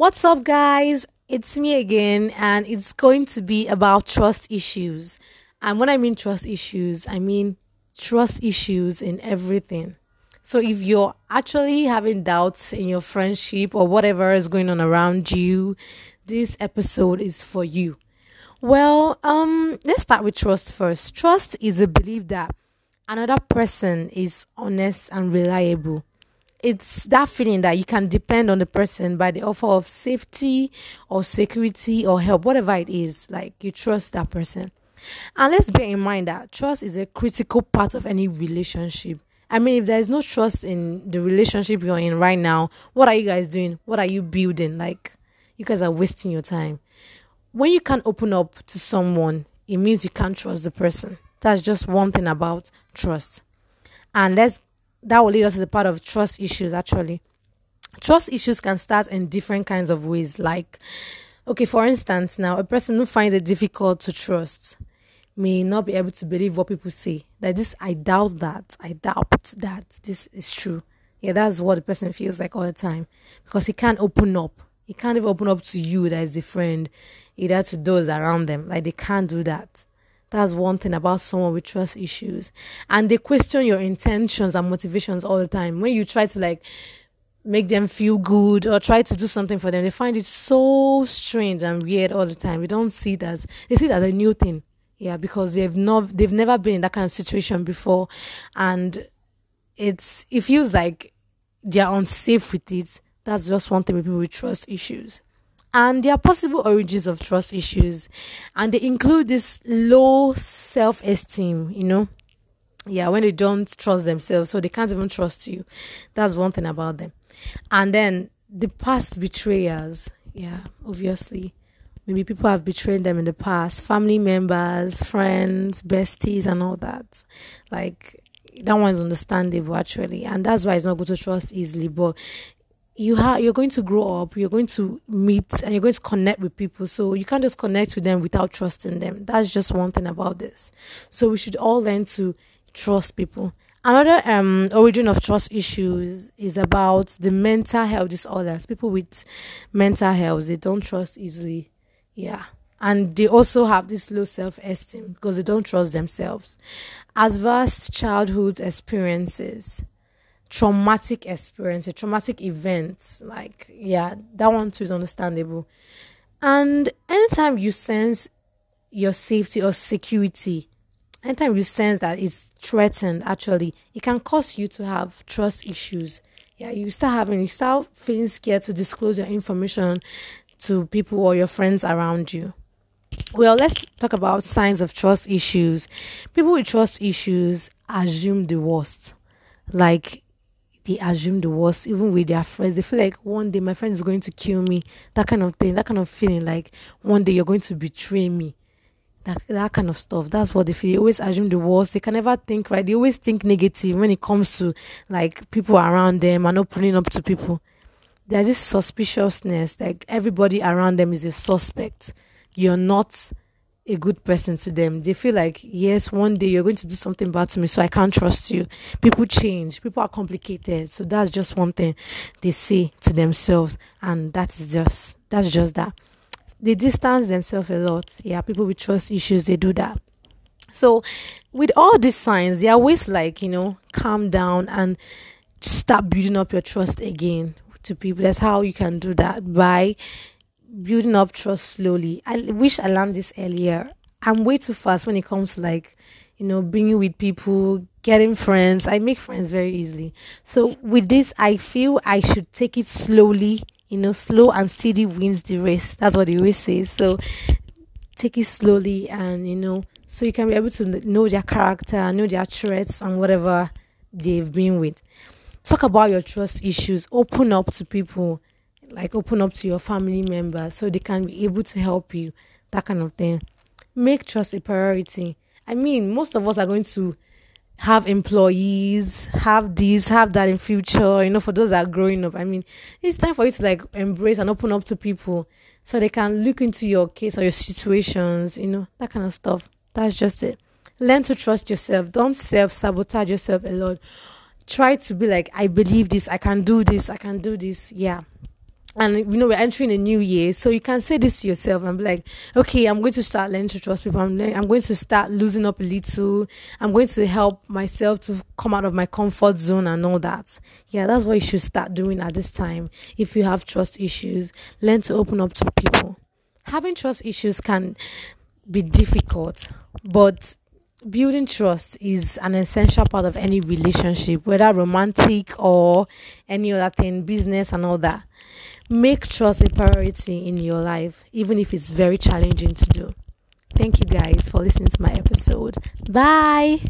What's up, guys? It's me again, and it's going to be about trust issues. And when I mean trust issues, I mean trust issues in everything. So if you're actually having doubts in your friendship or whatever is going on around you, this episode is for you. Well, um, let's start with trust first. Trust is the belief that another person is honest and reliable it's that feeling that you can depend on the person by the offer of safety or security or help, whatever it is. Like you trust that person. And let's bear in mind that trust is a critical part of any relationship. I mean, if there is no trust in the relationship you're in right now, what are you guys doing? What are you building? Like, you guys are wasting your time. When you can't open up to someone, it means you can't trust the person. That's just one thing about trust. And let's that will lead us to the part of trust issues actually. Trust issues can start in different kinds of ways. Like okay for instance now a person who finds it difficult to trust may not be able to believe what people say. That this i doubt that. I doubt that this is true. Yeah that's what the person feels like all the time. Because he can't open up. He can't even open up to you that is a friend either to those around them. Like they can't do that that's one thing about someone with trust issues. And they question your intentions and motivations all the time. When you try to like make them feel good or try to do something for them, they find it so strange and weird all the time. We don't see it as they see it as a new thing. Yeah, because they've not they've never been in that kind of situation before. And it's it feels like they're unsafe with it. That's just one thing with people with trust issues. And there are possible origins of trust issues, and they include this low self esteem, you know. Yeah, when they don't trust themselves, so they can't even trust you. That's one thing about them. And then the past betrayers, yeah, obviously. Maybe people have betrayed them in the past, family members, friends, besties, and all that. Like, that one is understandable actually, and that's why it's not good to trust easily. But you have you're going to grow up you're going to meet and you're going to connect with people. So you can't just connect with them without trusting them. That's just one thing about this. So we should all learn to trust people. Another um origin of trust issues is about the mental health disorders. People with mental health they don't trust easily. Yeah. And they also have this low self-esteem because they don't trust themselves. As adverse childhood experiences traumatic experience, a traumatic event, like yeah, that one too is understandable. And anytime you sense your safety or security, anytime you sense that it's threatened, actually, it can cause you to have trust issues. Yeah, you start having, you start feeling scared to disclose your information to people or your friends around you. Well, let's talk about signs of trust issues. People with trust issues assume the worst. Like they assume the worst, even with their friends. They feel like one day my friend is going to kill me. That kind of thing. That kind of feeling like one day you're going to betray me. That that kind of stuff. That's what they feel. They always assume the worst. They can never think right. They always think negative when it comes to like people around them and opening up to people. There's this suspiciousness, like everybody around them is a suspect. You're not a good person to them. They feel like, yes, one day you're going to do something bad to me, so I can't trust you. People change, people are complicated. So that's just one thing they say to themselves, and that is just that's just that. They distance themselves a lot. Yeah, people with trust issues, they do that. So with all these signs, there are ways like, you know, calm down and start building up your trust again to people. That's how you can do that by building up trust slowly. I wish I learned this earlier. I'm way too fast when it comes to like, you know, being with people, getting friends. I make friends very easily. So with this, I feel I should take it slowly. You know, slow and steady wins the race. That's what they always say. So take it slowly and you know, so you can be able to know their character, know their traits and whatever they've been with. Talk about your trust issues. Open up to people like open up to your family members so they can be able to help you, that kind of thing. Make trust a priority. I mean, most of us are going to have employees, have this, have that in future, you know, for those that are growing up. I mean, it's time for you to like embrace and open up to people so they can look into your case or your situations, you know, that kind of stuff. That's just it. Learn to trust yourself. Don't self sabotage yourself a lot. Try to be like, I believe this, I can do this, I can do this. Yeah and you know we're entering a new year so you can say this to yourself and be like okay i'm going to start learning to trust people. I'm, I'm going to start losing up a little. I'm going to help myself to come out of my comfort zone and all that. Yeah that's what you should start doing at this time. If you have trust issues learn to open up to people. Having trust issues can be difficult but building trust is an essential part of any relationship whether romantic or any other thing business and all that Make trust a priority in your life, even if it's very challenging to do. Thank you guys for listening to my episode. Bye.